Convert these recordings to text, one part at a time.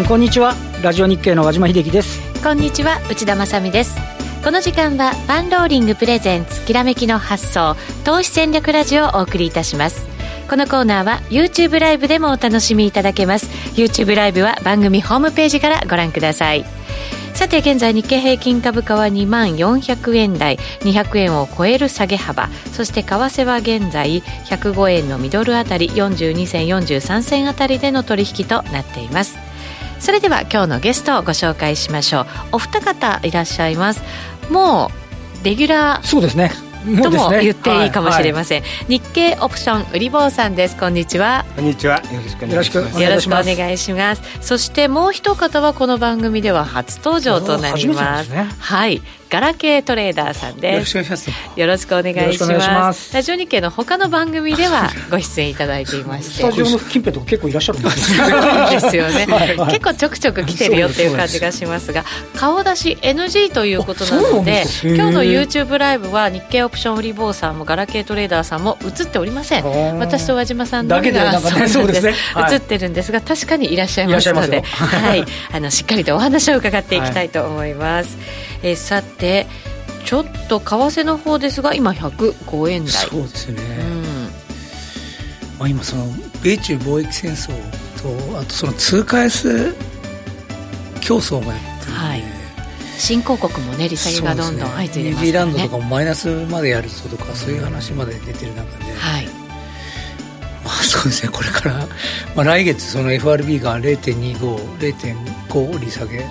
んこんにちは。ラジオ日経の和島秀樹です。こんにちは内田まさです。この時間はパンローリングプレゼンツきらめきの発想投資戦略ラジオをお送りいたします。このコーナーは YouTube ライブでもお楽しみいただけます。YouTube ライブは番組ホームページからご覧ください。さて現在日経平均株価は2万400円台200円を超える下げ幅。そして為替は現在105円のミドルあたり42銭43銭あたりでの取引となっています。それでは今日のゲストをご紹介しましょう。お二方いらっしゃいます。もうレギュラーそうですね。とも言っていいかもしれません、はい。はい、日経オプション売り坊さんです。こんにちは。こんにちは。よろしくお願いします。よろしくお願いします。そしてもう一方はこの番組では初登場となります、ね、はいガラケートレーダーさんです。よろしくお願いします。よろしくお願いします。ラジオ日経の他の番組ではご出演いただいていまして。スタジオの近辺とか結構いらっしゃるんです ですよね。はい、結構ちょくちょく来てるよっていう感じがしますが顔出し NG ということなので今日の YouTube ライブは日経オプション売り坊さんもガラケートレーダーさんも映っておりません。私と和島さんのみが映ってるんですが確かにいらっしゃいますので。はい。あのしっかりとお話を伺っていきたいと思います、はい、えさてちょっと為替の方ですが今105円台。そうですね、うん。まあ、今その米中貿易戦争とあとその通貨安競争もやってるんで、はい、新興国もね利下げがどんどん相次いでますね、ニュージーランドとかもマイナスまでやるぞとか、そういう話まで出てる中で、はい。まあそうですね。これから、まあ、来月その FRB が0.25.5利下げ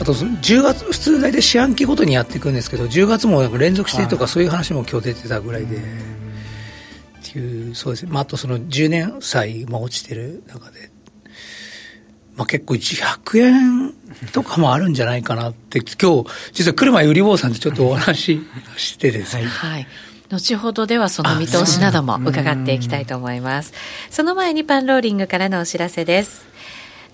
あと10月普通大体四半期ごとにやっていくんですけど10月もなんか連続してとかそういう話も今日出てたぐらいで、っていうそうですね、まあ、あとその10年債も落ちてる中で、まあ、結構100円とかもあるんじゃないかなって今日実は来る前売り坊さんとちょっとお話ししてですね、はい。後ほどではその見通しなども伺っていきたいと思います。その前にパンローリングからのお知らせです。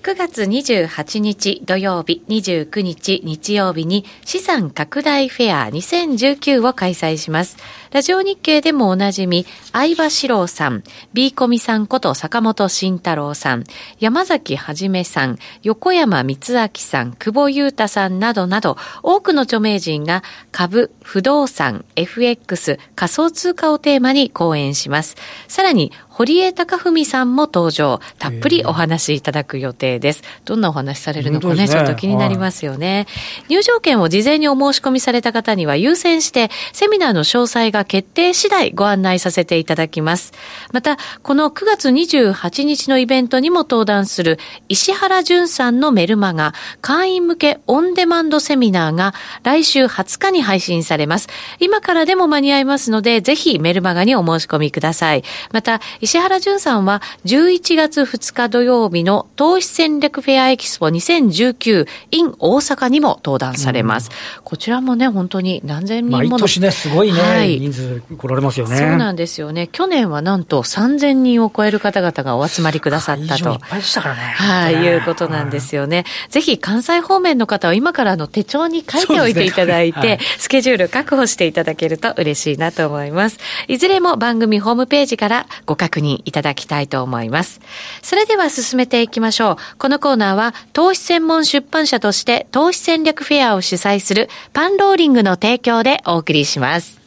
9月28日土曜日、29日日曜日に資産拡大フェア2019を開催します。ラジオ日経でもおなじみ、相葉史郎さん、B コミさんこと坂本慎太郎さん、山崎はじめさん、横山光明さん、久保優太さんなどなど、多くの著名人が株、不動産、FX、仮想通貨をテーマに講演します。さらに、堀江貴文さんも登場。たっぷりお話しいただく予定です。どんなお話されるのかね、ねちょっと気になりますよね、はい、入場券を事前にお申し込みされた方には優先して、セミナーの詳細が決定次第ご案内させていただきます。また、この9月28日のイベントにも登壇する石原淳さんのメルマガ、会員向けオンデマンドセミナーが来週20日に配信されます。今からでも間に合いますので、ぜひメルマガにお申し込みください。また、石原淳さんは11月2日土曜日の投資戦略フェアエキスポ2019 in 大阪にも登壇されます。うん、こちらもね、本当に何千人もの。毎年ね、すごいね、はい、人数来られますよね。そうなんですよね。去年はなんと3000人を超える方々がお集まりくださったと。いっぱいでしたからね。はい、いうことなんですよね。ぜひ関西方面の方は今からの手帳に書いておいていただいて、ねはい、スケジュール確保していただけると嬉しいなと思います。いずれも番組ホームページからご確認いただきたいと思います。それでは進めていきましょう。このコーナーは投資専門出版社として投資戦略フェアを主催するパンローリングの提供でお送りします。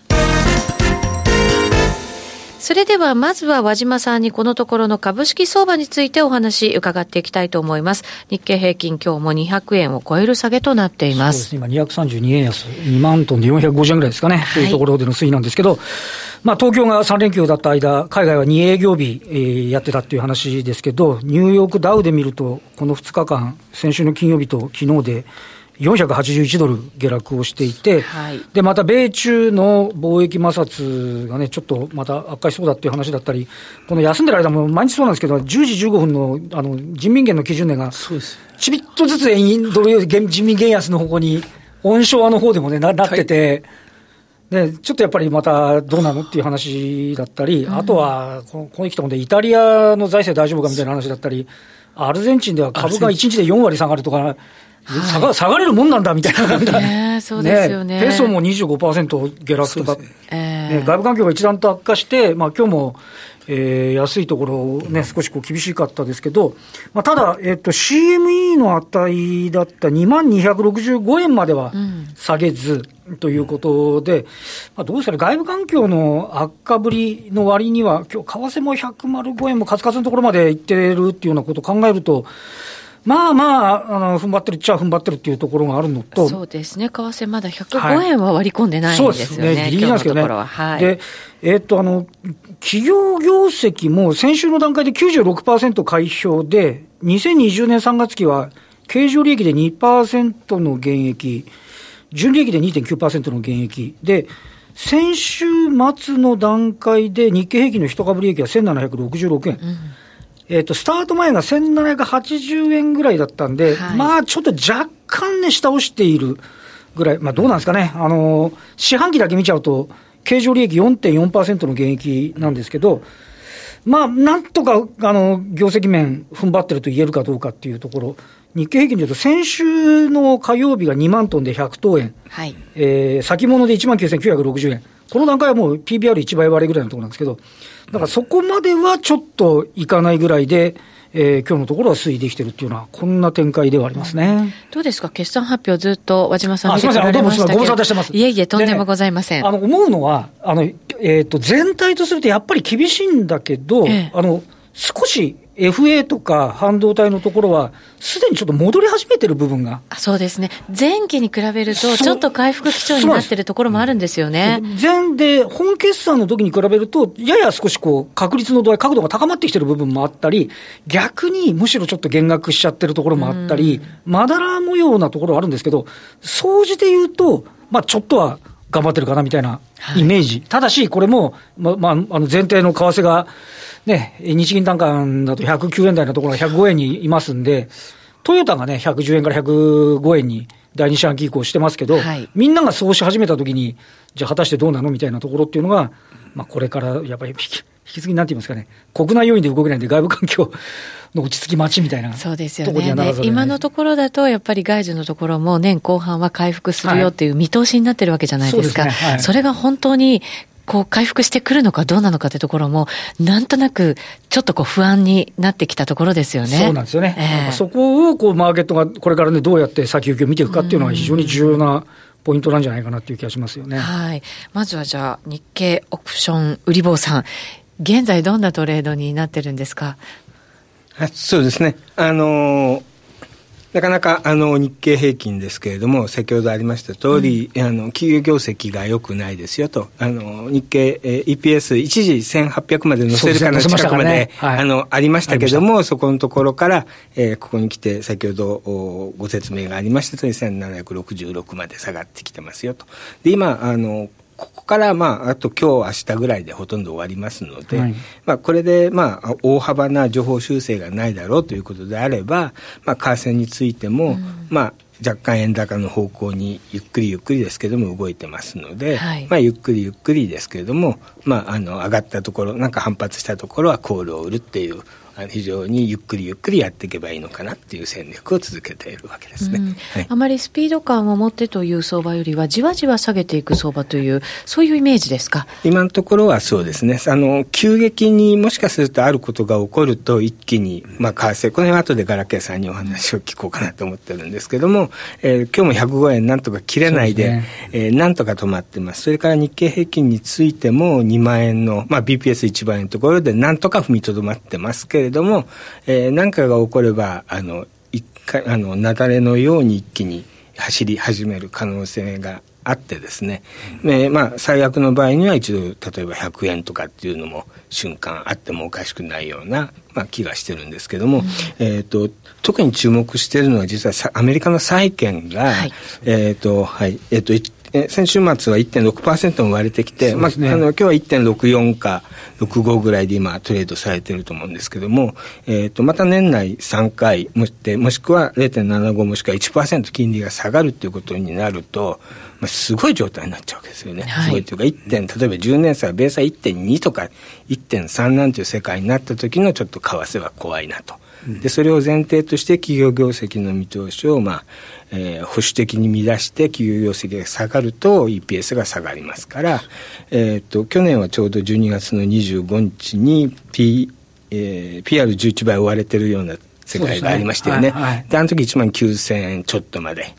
それではまずは和島さんにこのところの株式相場についてお話伺っていきたいと思います。日経平均今日も200円を超える下げとなっています。す今232円安、2万トンで450円ぐらいですかね、はい、というところでの推移なんですけど、まあ東京が3連休だった間、海外は2営業日、えー、やってたっていう話ですけど、ニューヨークダウで見ると、この2日間、先週の金曜日と昨日で、481ドル下落をしていて、はい、で、また米中の貿易摩擦がね、ちょっとまた悪化しそうだっていう話だったり、この休んでる間も毎日そうなんですけど、10時15分のあの人民元の基準値が、ちびっとずつ円ドル人民元安の方向に、温床の方でもね、ななってて、で、ちょっとやっぱりまたどうなのっていう話だったり、うん、あとはこの、ここに来たもんで、イタリアの財政大丈夫かみたいな話だったり、アルゼンチンでは株が1日で4割下がるとか、下が下がれるもんなんだみたいな、ね、そうですよね。ペソも25%下落とか、ね、外部環境が一段と悪化して、まあ今日もえー、安いところね、少しこう厳しかったですけど、まあ、ただ、えっ、ー、と、CME の値だった2万265円までは下げず、ということで、まあ、どうですかね、外部環境の悪化ぶりの割には、今日為替も105円もカツカツのところまでいってるっていうようなことを考えると、まあまあ、あの、踏ん張ってるっちゃ踏ん張ってるっていうところがあるのと。そうですね。為替まだ105円は割り込んでないんですよね。はい、そうですね。ギリギリなんですけどね。はい、で、えー、っと、あの、企業業績も先週の段階で96%開票で、2020年3月期は経常利益で2%の減益、純利益で2.9%の減益。で、先週末の段階で日経平均の一株利益は1766円。うんえっ、ー、と、スタート前が1780円ぐらいだったんで、はい、まあ、ちょっと若干ね、下押しているぐらい、まあ、どうなんですかね。あの、四半期だけ見ちゃうと、経常利益4.4%の減益なんですけど、まあ、なんとか、あの、業績面踏ん張ってると言えるかどうかっていうところ、日経平均でいうと、先週の火曜日が2万トンで100等円、はい、えー、先物で1万9960円、この段階はもう PBR1 倍割れぐらいのところなんですけど、だからそこまではちょっといかないぐらいで、えー、今日のところは推移できてるっていうのは、こんな展開ではありますね。どうですか、決算発表、ずっと和島さん見てこられましたけど、ご無沙汰してます。いえいえ、とんでもございません。ね、あの思うのは、あのえーと、全体とするとやっぱり厳しいんだけど、ええ、あの少し FA とか半導体のところは、すでにちょっと戻り始めてる部分が。そうですね。前期に比べると、ちょっと回復基調になってるところもあるんですよね。前で、本決算の時に比べると、やや少しこう、確率の度合い、角度が高まってきてる部分もあったり、逆にむしろちょっと減額しちゃってるところもあったり、まだら模様なところはあるんですけど、総じて言うと、まあちょっとは頑張ってるかなみたいなイメージ。はい、ただし、これも、ま、まあ、あの前提の為替が、ね、日銀単価だと109円台のところが105円にいますんで、トヨタがね、110円から105円に第二四半期以降してますけど、はい、みんながそうし始めたときに、じゃあ果たしてどうなのみたいなところっていうのが、まあ、これからやっぱり引き継ぎなんて言いますかね、国内要因で動けないんで、外部環境 の落ち着き待ちみたいなそうですよねね今のところだと、やっぱり外需のところも年後半は回復するよっていう見通しになってるわけじゃないですか。はいそすねはい、それが本当にこう回復してくるのかどうなのかというところも、なんとなくちょっとこう不安になってきたところですよね。そうなんですよね。えー、そこをこうマーケットがこれからね、どうやって先行きを見ていくかっていうのは非常に重要なポイントなんじゃないかなっていう気がしますよね。はい。まずはじゃあ、日経オプション売り坊さん。現在どんなトレードになってるんですか？そうですね。あのーなかなかあの日経平均ですけれども、先ほどありました通り、うん、あの企業業績が良くないですよと、あの日経、えー、EPS、一時1800まで乗せるかの近くまで、ね。はい、あのありましたけれども、そこのところから、えー、ここに来て、先ほどご説明がありましたとおり、1766まで下がってきてますよと。で今あのここから、まあ、あと今日、明日ぐらいでほとんど終わりますので、はい、まあ、これで、まあ、大幅な情報修正がないだろうということであれば、まあ、為替についても、うん、まあ、若干円高の方向にゆっくりゆっくりですけども動いてますので、はい、まあ、ゆっくりゆっくりですけれども、まあ、あの上がったところなんか反発したところはコールを売るっていう非常にゆっくりゆっくりやっていけばいいのかなっていう戦略を続けているわけですね、うん。はい、あまりスピード感を持ってという相場よりはじわじわ下げていく相場というそういうイメージですか？今のところはそうですね。あの急激にもしかするとあることが起こると一気に、まあ、為替この辺は後でガラケーさんにお話を聞こうかなと思ってるんですけども、えー、今日も105円なんとか切れないでで、ね。えー、なんとか止まってます。それから日経平均についても2万円の、まあ、BPS1 万円のところでなんとか踏みとどまってますけれども、えー、何かが起こればあの一回あの雪崩のように一気に走り始める可能性があってですね、うん、まあ、最悪の場合には一度例えば100円とかっていうのも瞬間あってもおかしくないような、まあ、気がしてるんですけども、うん、えーと、特に注目しているのは実はアメリカの債券が、はい、えっ、ー、とはい。えーとえ先週末は1.6%も割れてきて、ね、まあ、あの今日は1.64か65ぐらいで今トレードされてると思うんですけども、えーと、また年内3回もしもしくは0.75もしくは1%金利が下がるということになるとまあ、すごい状態になっちゃうわけですよね。はい、すごいというか、1点、例えば10年債、米債1.2とか1.3なんていう世界になった時のちょっと為替は怖いなと。で、それを前提として企業業績の見通しを、まあ、えー、保守的に乱して企業業績が下がると EPS が下がりますから、えーと、去年はちょうど12月の25日に P、えー、PR11 倍追われてるような世界がありましたよね。で、ねはいはい、あの時1万9000円ちょっとまで。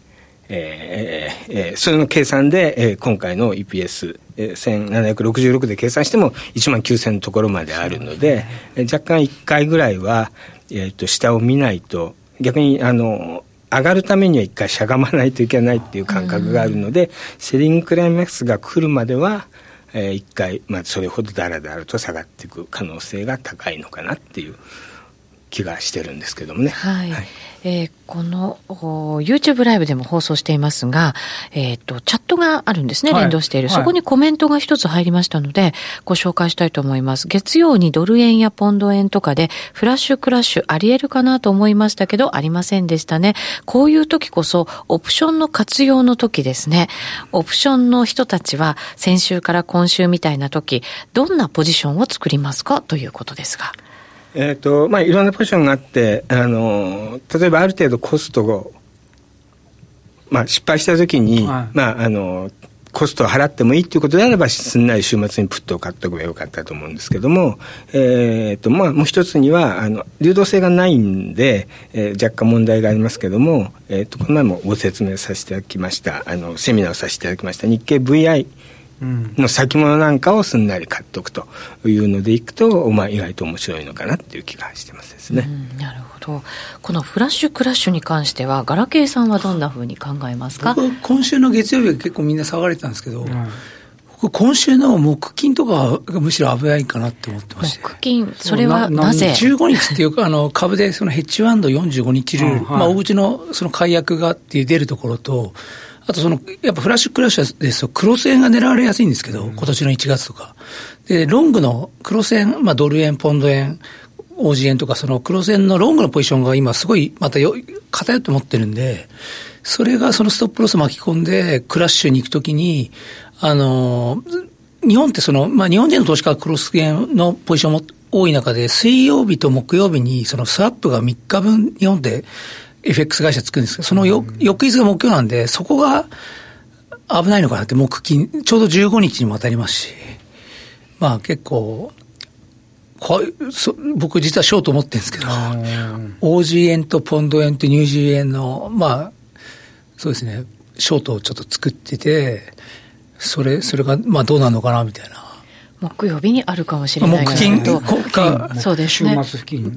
えーえー、それの計算で、えー、今回の EPS、えー、1766で計算しても1万9000のところまであるので、えー、若干1回ぐらいは、えーと下を見ないと逆にあの上がるためには一回しゃがまないといけないっていう感覚があるので、セリングクライマックスが来るまでは、えー、一回、まあ、それほどだらだらと下がっていく可能性が高いのかなっていう気がしてるんですけどもね。はい、はいえー、この YouTube ライブでも放送していますが、えっ、ー、と、チャットがあるんですね、連動している、はい、そこにコメントが一つ入りましたので、ご紹介したいと思います。月曜にドル円やポンド円とかで、フラッシュクラッシュあり得るかなと思いましたけど、ありませんでしたね。こういう時こそ、オプションの活用の時ですね。オプションの人たちは、先週から今週みたいな時、どんなポジションを作りますか？ということですが。えーとまあ、いろんなポジションがあってあの例えばある程度コストを、まあ、失敗した時に、はい、まあ、あのコストを払ってもいいということであればすんなり週末にプットを買っておけばよかったと思うんですけども、えーとまあ、もう一つにはあの流動性がないんで、えー、若干問題がありますけども、えーと、この前もご説明させていただきましたあのセミナーをさせていただきました日経 VI の先物なんかをすんなり買っておくというのでいくと、まあ、意外と面白いのかなっていう気がしてますですね。なるほど。このフラッシュクラッシュに関しては、ガラケーさんはどんなふうに考えますか？今週の月曜日は結構みんな騒がれてたんですけど、うん今週の木金とかがむしろ危ないかなって思ってまして。木金、それはなぜ ?15 日っていうか、あの、株でそのヘッジワンド45日ルール、うんはい、まあ、大口のその解約がっていう出るところと、あとその、やっぱフラッシュクラッシュですと、クロス円が狙われやすいんですけど、今年の1月とか。で、ロングのクロス円、まあドル円、ポンド円、オージ円とか、そのクロス円のロングのポジションが今すごいまたよ偏って持ってるんで、それがそのストップロス巻き込んで、クラッシュに行くときに、あの、日本ってその、まあ日本人の投資家はクロス円のポジションも多い中で、水曜日と木曜日にそのスワップが3日分日本で FX 会社作るんですけど、そのよ、翌日が目標なんで、そこが危ないのかなって、木金、ちょうど15日にも当たりますし、まあ結構、こそ僕実はショート持ってるんですけど、オージー円とポンド円とニュージー円の、まあ、そうですね、ショートをちょっと作ってて、それ、それが、まあどうなるのかなみたいな。木曜日にあるかもしれないけど、そうですね。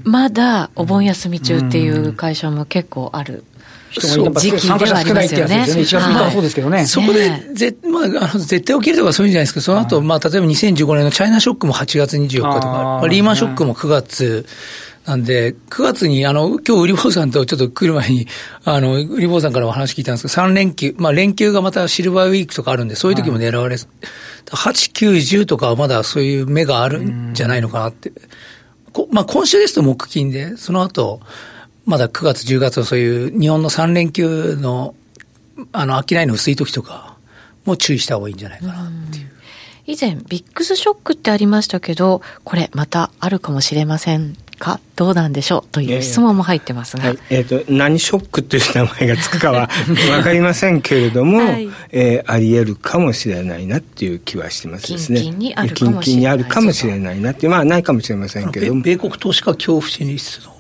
まだお盆休み中っていう会社も結構ある。人が時期ではありますよね。1月3日そうですけどね。そこで、ぜまあ、あの絶対起きるとかそういうんじゃないですけど、その後、まあ、例えば2015年のチャイナショックも8月24日とか、まあ、リーマンショックも9月、なんで、9月に、あの、今日、売り坊さんとちょっと来る前に、あの、売り坊さんからお話聞いたんですけど、3連休、まあ、連休がまたシルバーウィークとかあるんで、そういう時も狙われ、はい、8、9、10とかはまだそういう目があるんじゃないのかなって。まあ、今週ですと木金で、その後、まだ9月、10月のそういう日本の3連休の、あの、商いの薄い時とかもう注意した方がいいんじゃないかなっていう。以前、ビックスショックってありましたけど、これまたあるかもしれませんかどうなんでしょうという質問も入ってますが、はい、えーと、何ショックという名前がつくかは分かりませんけれども、はい、えー、ありえるかもしれないなっていう気はしてますですね。近々にあるかもしれないないなってまあないかもしれませんけれども。米国投資家恐怖心理室の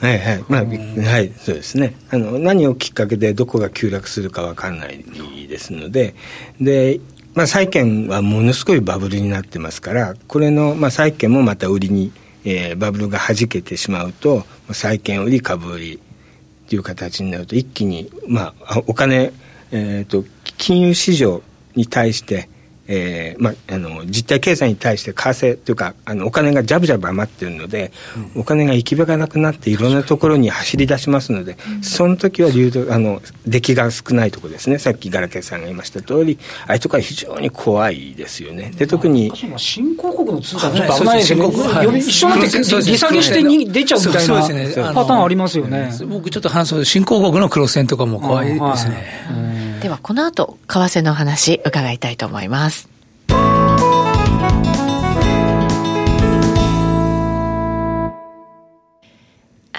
はいはい、まあ、はい、そうですね。あの、何をきっかけでどこが急落するかわかんないですので、で、まあ、債券はものすごいバブルになってますから、これの、まあ、債券もまた売りにえー、バブルがはじけてしまうと債券売り株売りという形になると一気に、まあ、お金、えーと金融市場に対してえーまあ、あの実体経済に対して為替というかあのお金がジャブジャブ余ってるので、うん、お金が行き場がなくなっていろんなところに走り出しますので、うん、その時は流動あの出来が少ないところですね。さっきガラケーさんが言いました通りああいうところは非常に怖いですよね。で特に新興国の通貨ちょっと危ないですね、はい、一緒になって利下げしてに出ちゃうみたいな、ね、パターンありますよね。僕ちょっと話すと新興国のクロス線とかも怖いですね、はいではこの後為替の話伺いたいと思います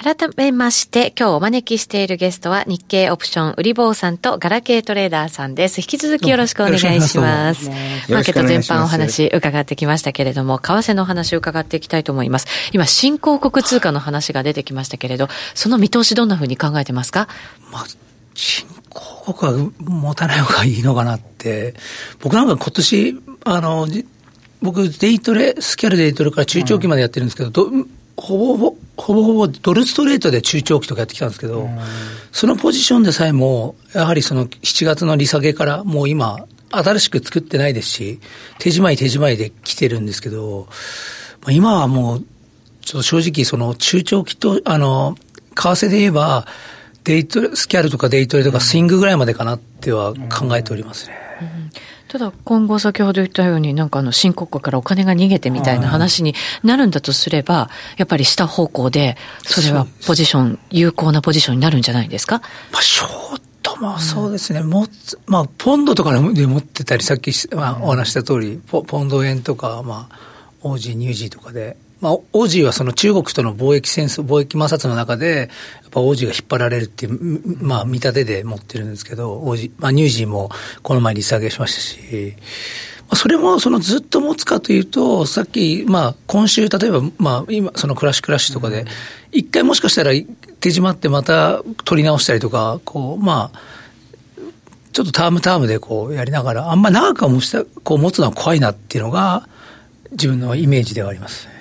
改めまして、今日お招きしているゲストは日経オプション売り坊さんとガラケートレーダーさんです。引き続きよろしくお願いします。マーケット全般お話伺ってきましたけれども、為替のお話を伺っていきたいと思います。今、新興国通貨の話が出てきましたけれど、その見通しどんなふうに考えてますか？まあ、新興国は持たない方がいいのかなって、僕なんか今年、あの、僕、デイトレ、スキャルデイトレから中長期までやってるんですけど、うんほぼほぼ、ほぼほぼドルストレートで中長期とかやってきたんですけど、そのポジションでさえも、やはりその7月の利下げからもう今、新しく作ってないですし、手仕舞い手仕舞いで来てるんですけど、今はもう、ちょっと正直その中長期と、あの、為替で言えば、デイトレ、スキャルとかデイトレとかスイングぐらいまでかなっては考えておりますね。うんただ今後先ほど言ったようになんかあの新国家からお金が逃げてみたいな話になるんだとすれば、やっぱり下方向で、それはポジション、有効なポジションになるんじゃないですか？まあ、ショートもそうですね、うん、もまあ、ポンドとかで持ってたり、さっき、まあ、お話した通り、ポポンド円とか、まあ、オージー、ニュージーとかで、まあ、オージーはその中国との貿易戦争、貿易摩擦の中で、やっぱオージーが引っ張られるっていう、まあ、見立てで持ってるんですけど、オージー、まあ、ニュージーもこの前利下げしましたし、まあ、それもそのずっと持つかというと、さっき、まあ、今週、例えば、まあ、今、そのクラッシュクラッシュとかで、一回もしかしたら手締まってまた取り直したりとか、こう、まあ、ちょっとタームタームでこうやりながら、あんま長く持ちたこう持つのは怖いなっていうのが、自分のイメージではあります。うん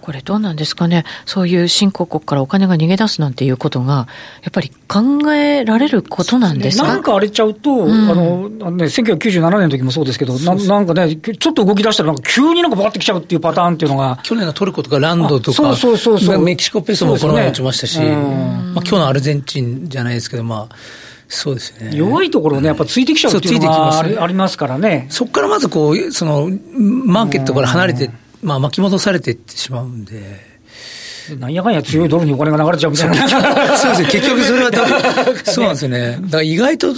これどうなんですかね、そういう新興国からお金が逃げ出すなんていうことが、やっぱり考えられることなんですか、ね、なんか荒れちゃうと、うん、あのね、1997年の時もそうですけどな、なんかね、ちょっと動き出したら、なんか急になんかばってきちゃうっていうパターンっていうのが。去年のトルコとかランドとか、そうそうそうそう。メキシコペソもこの前落ちましたし、ね、まあ今日のアルゼンチンじゃないですけど、まあ、そうですね。弱いところね、やっぱついてきちゃうっていうのがありますからね。そこからまずこう、その、マーケットから離れて、まあ巻き戻されていってしまうんで。なんやかんや強いドルにお金が流れちゃうみたいな。そうですね。結局それはそうなんですよね。だから意外と、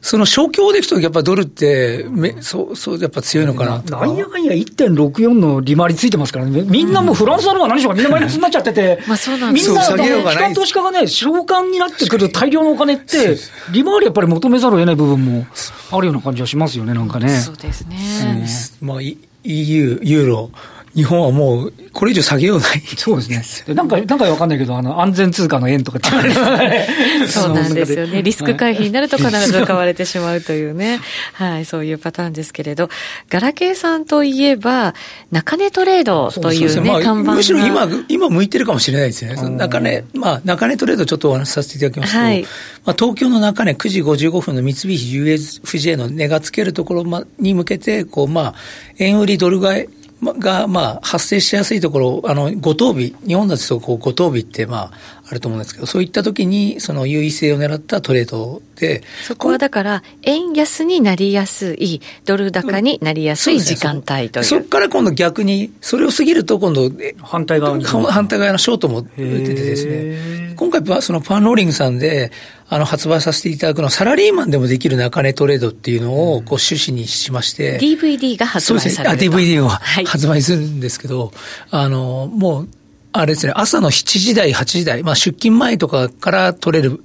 その小況でいくと、やっぱドルって、めそう、そう、やっぱ強いのかなとなんやかんや1.64の利回りついてますからね。みんなもうフランスだろうが何しろみんなマイナスになっちゃってて。まあそうなんですみんな、機関投資家がね、償還になってくる大量のお金って、利回りやっぱり求めざるを得ない部分もあるような感じはしますよね、なんかね。そうですね。まあ EU、ユーロ、日本はもう、これ以上下げようない。そうですね。なんか、なんかわかんないけど、あの、安全通貨の円とかって そうなんですよね。リスク回避になると必ず買われてしまうというね。はい、そういうパターンですけれど、ガラケーさんといえば、中値トレードというね、看板むしろ今、今向いてるかもしれないですね。中値、まあ、中値トレードちょっとお話しさせていただきますと、はい、まあ、東京の中値9時55分の三菱 USFJ の値がつけるところに向けて、こう、まあ、円売りドル買い、が、まあ、発生しやすいところ、あの、五等日、日本ですとこう五等日って、まあ、あると思うんですけど、そういった時に、その優位性を狙ったトレードで。そこはだから、円安になりやすい、ドル高になりやすい時間帯という。そこから今度逆に、それを過ぎると今度、反対側に。反対側のショートも出てですね。今回はそのパンローリングさんで、あの、発売させていただくのは、サラリーマンでもできる中値トレードっていうのを、こう、趣旨にしまして。DVD が発売されるそうですね。あ、DVD を発売するんですけど、はい、あの、もう、あれですね、朝の7時台、8時台、まあ出勤前とかから取れる、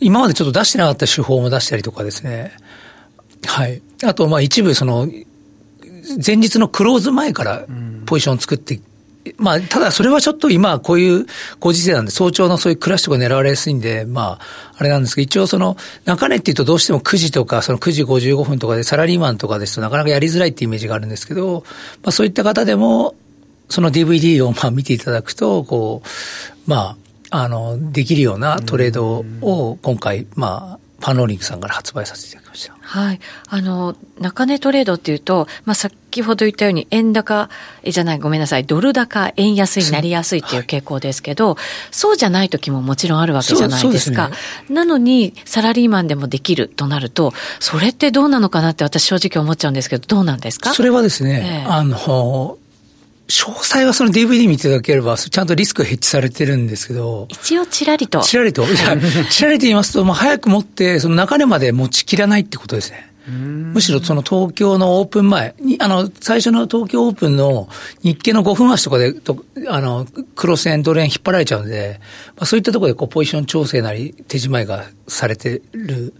今までちょっと出してなかった手法も出したりとかですね。はい。あと、まあ一部、その、前日のクローズ前からポジションを作ってまあ、ただそれはちょっと今こういうご時世なんで、早朝のそういうクラッシュとか狙われやすいんで、まあ、あれなんですけど、一応その、中値っていうとどうしても9時とか、その9時55分とかでサラリーマンとかですとなかなかやりづらいっていうイメージがあるんですけど、まあそういった方でも、その DVD をまあ見ていただくと、こう、まあ、あの、できるようなトレードを今回、まあ、パンローリングさんから発売させていただきました。はい。あの、中値トレードっていうと、まあ、先ほど言ったように、円高、え、じゃない、ごめんなさい、ドル高、円安になりやすいっていう傾向ですけど、はい、そうじゃない時ももちろんあるわけじゃないですか。すね、なのに、サラリーマンでもできるとなると、それってどうなのかなって私正直思っちゃうんですけど、どうなんですか？それはですね、えー、あの、詳細はその DVD 見ていただければ、ちゃんとリスクがヘッジされてるんですけど。一応ちらりと。ちらりと。ちらりと言いますと、もう早く持って、その中根まで持ちきらないってことですね。むしろその東京のオープン前に、あの、最初の東京オープンの日経の5分足とかで、とあの、クロスエンドレーン引っ張られちゃうんで、まあ、そういったところでこうポジション調整なり手仕舞いがされてる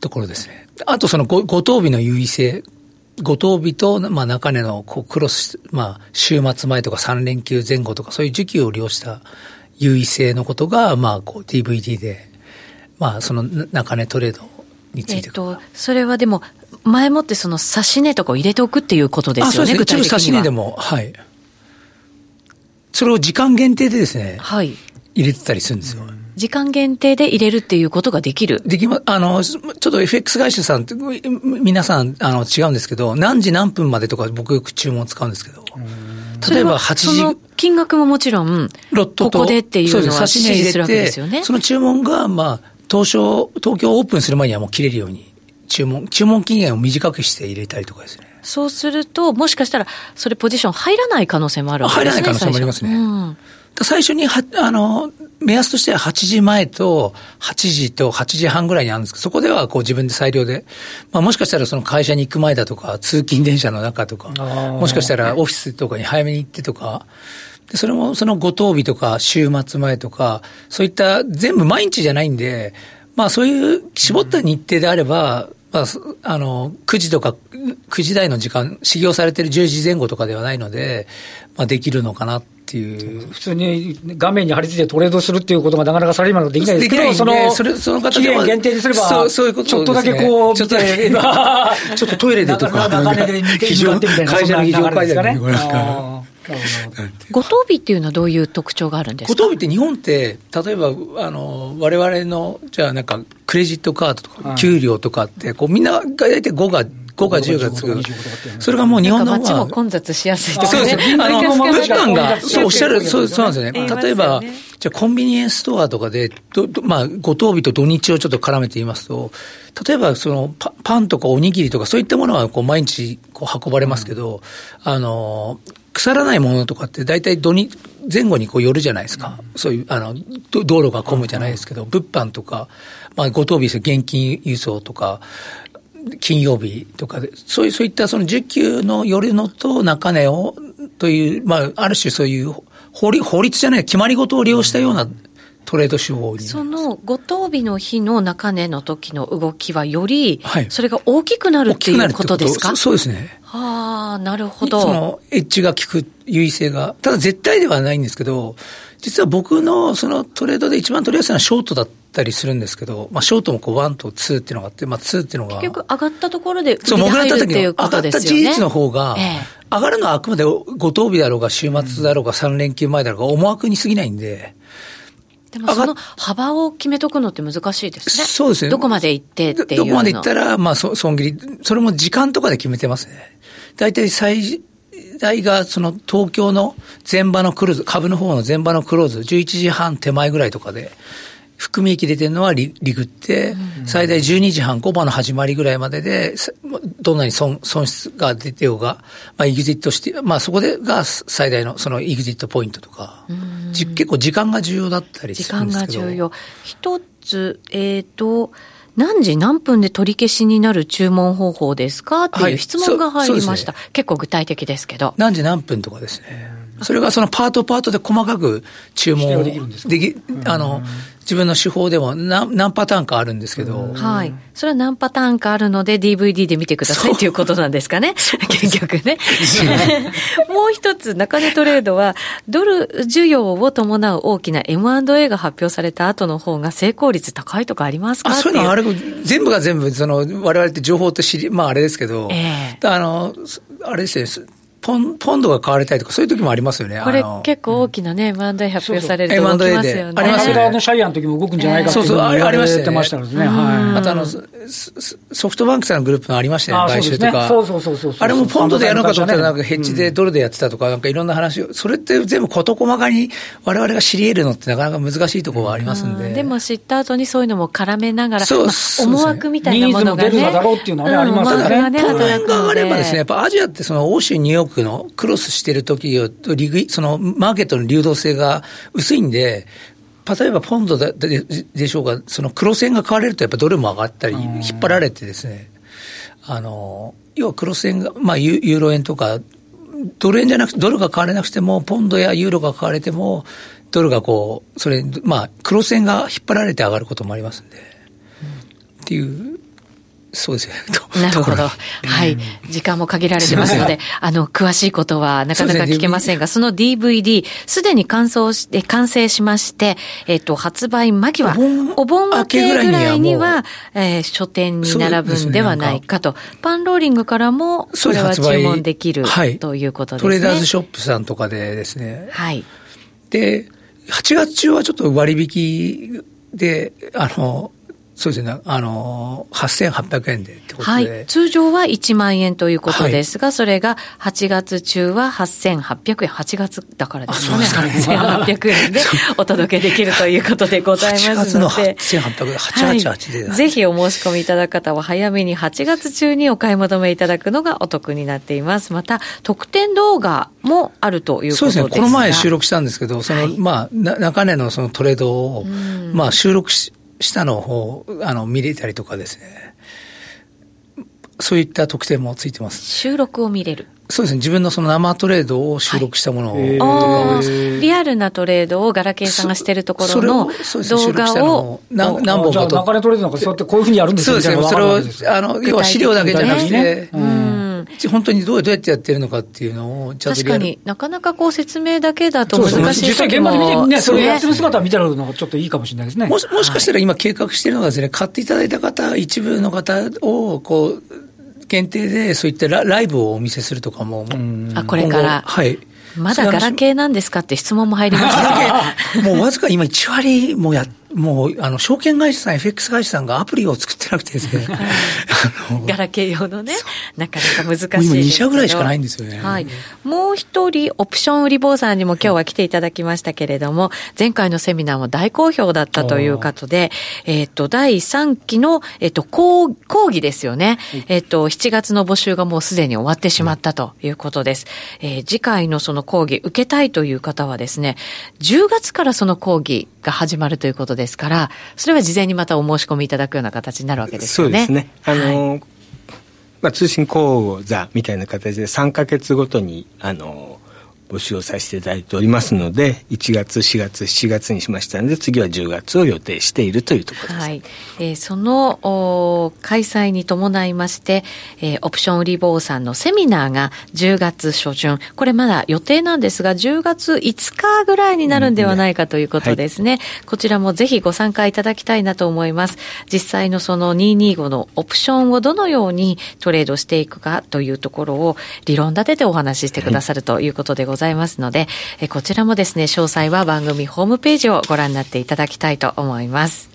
ところですね。あとその五等日の優位性。五等日と、まあ、中根のこうクロス、まあ、週末前とか3連休前後とか、そういう時期を利用した優位性のことが、まあ、こう DVD で、まあ、その中根トレードについて、えっと、それはでも、前もってその指し値とかを入れておくっていうことですよね、そうですね具体的には。指し値でも、はい。それを時間限定でですね、はい、入れてたりするんですよ。時間限定で入れるっていうことができるできま、あの、ちょっと FX 会社さんって、皆さん、あの、違うんですけど、何時何分までとか僕よく注文使うんですけど、例えば8時。その金額ももちろん、ロットここでっていうのは指示するわけですよね。その注文が、まあ、東証、東京オープンする前にはもう切れるように、注文、注文期限を短くして入れたりとかですね。そうすると、もしかしたら、それポジション入らない可能性もあるわけですね。入らない可能性もありますね。うん、最初には、あの、目安としては8時前と8時と8時半ぐらいにあるんですけど、そこではこう自分で裁量で、まあもしかしたらその会社に行く前だとか、通勤電車の中とか、もしかしたらオフィスとかに早めに行ってとか、で、それもそのご当日とか週末前とか、そういった全部毎日じゃないんで、まあそういう絞った日程であれば、まあ、あの、9時とか、9時台の時間、始業されてる10時前後とかではないので、まあできるのかなっていう。普通に画面に貼り付いてトレードするっていうことがなかなかサラリーマンできないです。けど、その、それその方期限限定にすれば、そうそういうこと、ちょっとだけこう、ちょっと、ちょっとトイレでとか、中根で非常会社の非常会でね。ご当日っていうのはどういう特徴があるんですか？ご当日って日本って、例えば、あの、我々の、じゃあなんか、クレジットカードとか、給料とかって、こうみんなが大体5が、5か10がつく。それがもう日本の街も混雑しやすいとか、ね、そうです。あの、物販が、そうおっしゃる、そうそうなんですよね。例えば、じゃあコンビニエンスストアとかで、どまあ、ご当日と土日をちょっと絡めて言いますと、例えばそのパパンとかおにぎりとかそういったものはこう毎日こう運ばれますけど、うん、あの、腐らないものとかって大体土日、前後にこう寄るじゃないですか。うん、そういう、あの、道路が混むじゃないですけど、物販とか、まあ、ご当日です現金輸送とか、金曜日とかで、そういう、そういったその需給の寄るのと中値を、という、まあ、ある種そういう法律、法律じゃない、決まり事を利用したような、トレード手法にそのご当日の日の中値の時の動きはより、それが大きくなるっていうことですか？そうですね。はあ、なるほど。そのエッジが効く優位性が。ただ絶対ではないんですけど、実は僕のそのトレードで一番取りやすいのはショートだったりするんですけど、まあショートもこう1と2っていうのがあって、まあ2っていうのが。結局上がったところで売りで入るっていうことですよね。上がった事実の方が、ええ、上がるのはあくまでご当日だろうが週末だろうが3連休前だろうが思惑に過ぎないんで、でもその幅を決めとくのって難しいですね。そうですね。どこまで行ってっていうどこまで行ったら、まあ、そ損切り、それも時間とかで決めてますね。大体最大が、その東京の前場のクローズ、株の方の前場のクローズ、11時半手前ぐらいとかで、含み益出てるのはリリグって、最大12時半、5番の始まりぐらいまでで、どんなに損損失が出てようが、まあ、エグジットして、まあ、そこでが最大のそのエグジットポイントとか、結構時間が重要だったりするんですけど。時間が重要。一つ、えっ、ー、と、何時何分で取り消しになる注文方法ですか？っていう質問が入りました。はいね、結構具体的ですけど。何時何分とかですね。それがそのパートパートで細かく注文できでき、あの、自分の手法でも何何パターンかあるんですけど。はい。それは何パターンかあるので DVD で見てくださいっていうことなんですかね。結局ね。もう一つ、中根トレードは、ドル需要を伴う大きな M&A が発表された後の方が成功率高いとかありますか？あ、そういうのあれ、全部が全部、その、我々って情報って知り、まああれですけど、えー、あの、あれですね、ポンポンドが買われたりとか、そういう時もありますよね。これ結構大きなね、M&A 発表されると動きますよね。ありますよね。のシャイアンの時も動くんじゃないかっていうそうそう、ありましたましたね。はい。あとあの、ソフトバンクさんのグループのありましたよね、買収とか。そうそうそうそう。あれもポンドでやるのかと思ったら、なんかヘッジでドルでやってたとか、なんかいろんな話を、それって全部事細かに我々が知り得るのってなかなか難しいところはありますんで。でも知った後にそういうのも絡めながら、そう思惑みたいなものがね。ニーズも出るだろうっていうのはね、ありますよね。ただ、トレンがあればですね、やっぱアジアってその欧州、ニューヨー国のクロスしてる時よリそのマーケットの流動性が薄いんで、例えばポンドででしょうか、その黒線が買われるとやっぱドルも上がったり、引っ張られてですね、あの、要は黒線が、まあユーロ円とか、ドル円じゃなくて、ドルが買われなくても、ポンドやユーロが買われても、ドルがこう、それ、まあ、黒線が引っ張られて上がることもありますんで、うん、っていうそうですなるほど。はい。時間も限られてますので、あの、詳しいことはなかなか聞けませんが、その DVD、すでに完走して、完成しまして、えっ、と、発売間際、お盆明けぐらいには、えー、書店に並ぶんではないかと。パンローリングからも、それは注文できる、ということですね。トレーダーズショップさんとかでですね。はい。で、8月中はちょっと割引で、あの、そうですね、あの、8800円でってことで。はい。通常は1万円ということですが、はい、それが8月中は8800円、8月だからですね。すね。8800円で お届けできるということでございますので。8月の8800円、888で、はい、ぜひお申し込みいただく方は早めに8月中にお買い求めいただくのがお得になっています。また、特典動画もあるということですそうですね。この前収録したんですけど、その、はい、まあ、中根のそのトレードを、まあ、収録し、下の方、あの、見れたりとかですね。そういった特典もついてます。収録を見れる。そうですね。自分のその生トレードを収録したものを、はい、リアルなトレードをガラケーさんがしてるところの動画を何本かと。中根トレードなんかそうやってこういうふうにやるんですよそうですね。それを、あの、要は資料だけじゃなくて、ね、うん本当にどうやってやってるのかっていうのをちゃんと確かになかなかこう説明だけだと難しい実際現場で見て、ね、それやってる姿見てるのがちょっといいかもしれないですね。もしもしかしたら今計画してるのがですね、買っていただいた方、一部の方をこう、限定でそういったライブをお見せするとかも、あ、これから。はい。まだガラケーなんですかって質問も入りましたもうわずか今1割もや、もう、あの、証券会社さん、FX 会社さんがアプリを作ってなくてですね。ガラケー用のね、なかなか難しいです今2社ぐらいしかないんですよね。はい。もう一人、オプション売り坊さんにも今日は来ていただきましたけれども、前回のセミナーも大好評だったということで、えっ、と、第3期の、えっ、と、講講義ですよね。えっ、と、7月の募集がもうすでに終わってしまったということです。えー、次回のその講義受けたいという方はですね、10月からその講義が始まるということですから、それは事前にまたお申し込みいただくような形になるわけですよね。そうですね。あの、はい、まあ、通信講座みたいな形で3か月ごとに、あの、募集をさせていただいておりますので1月4月7月にしましたので次は10月を予定しているというところです、はい。えー、その開催に伴いまして、えー、オプション売り坊さんのセミナーが10月初旬。これまだ予定なんですが10月5日ぐらいになるんではないかということですね、うんはい、こちらもぜひご参加いただきたいなと思います。実際のその225のオプションをどのようにトレードしていくかというところを理論立ててお話ししてくださるということでございます、ざいますので、えこちらもですね、詳細は番組ホームページをご覧になっていただきたいと思います。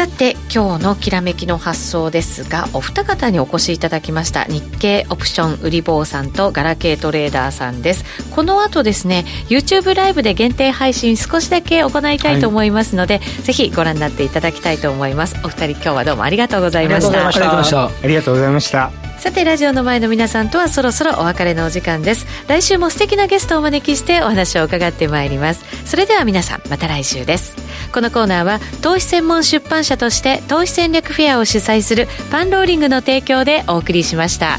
さて今日のきらめきの発想ですがお二方にお越しいただきました日経オプション売り坊さんとガラケートレーダーさんです。この後ですね YouTube ライブで限定配信少しだけ行いたいと思いますので、はい、ぜひご覧になっていただきたいと思います。お二人今日はどうもありがとうございました。ありがとうございました。ありがとうございましたさてラジオの前の皆さんとはそろそろお別れのお時間です。来週も素敵なゲストをお招きしてお話を伺ってまいります。それでは皆さんまた来週です。このコーナーは投資専門出版社として投資戦略フェアを主催するパンローリングの提供でお送りしました。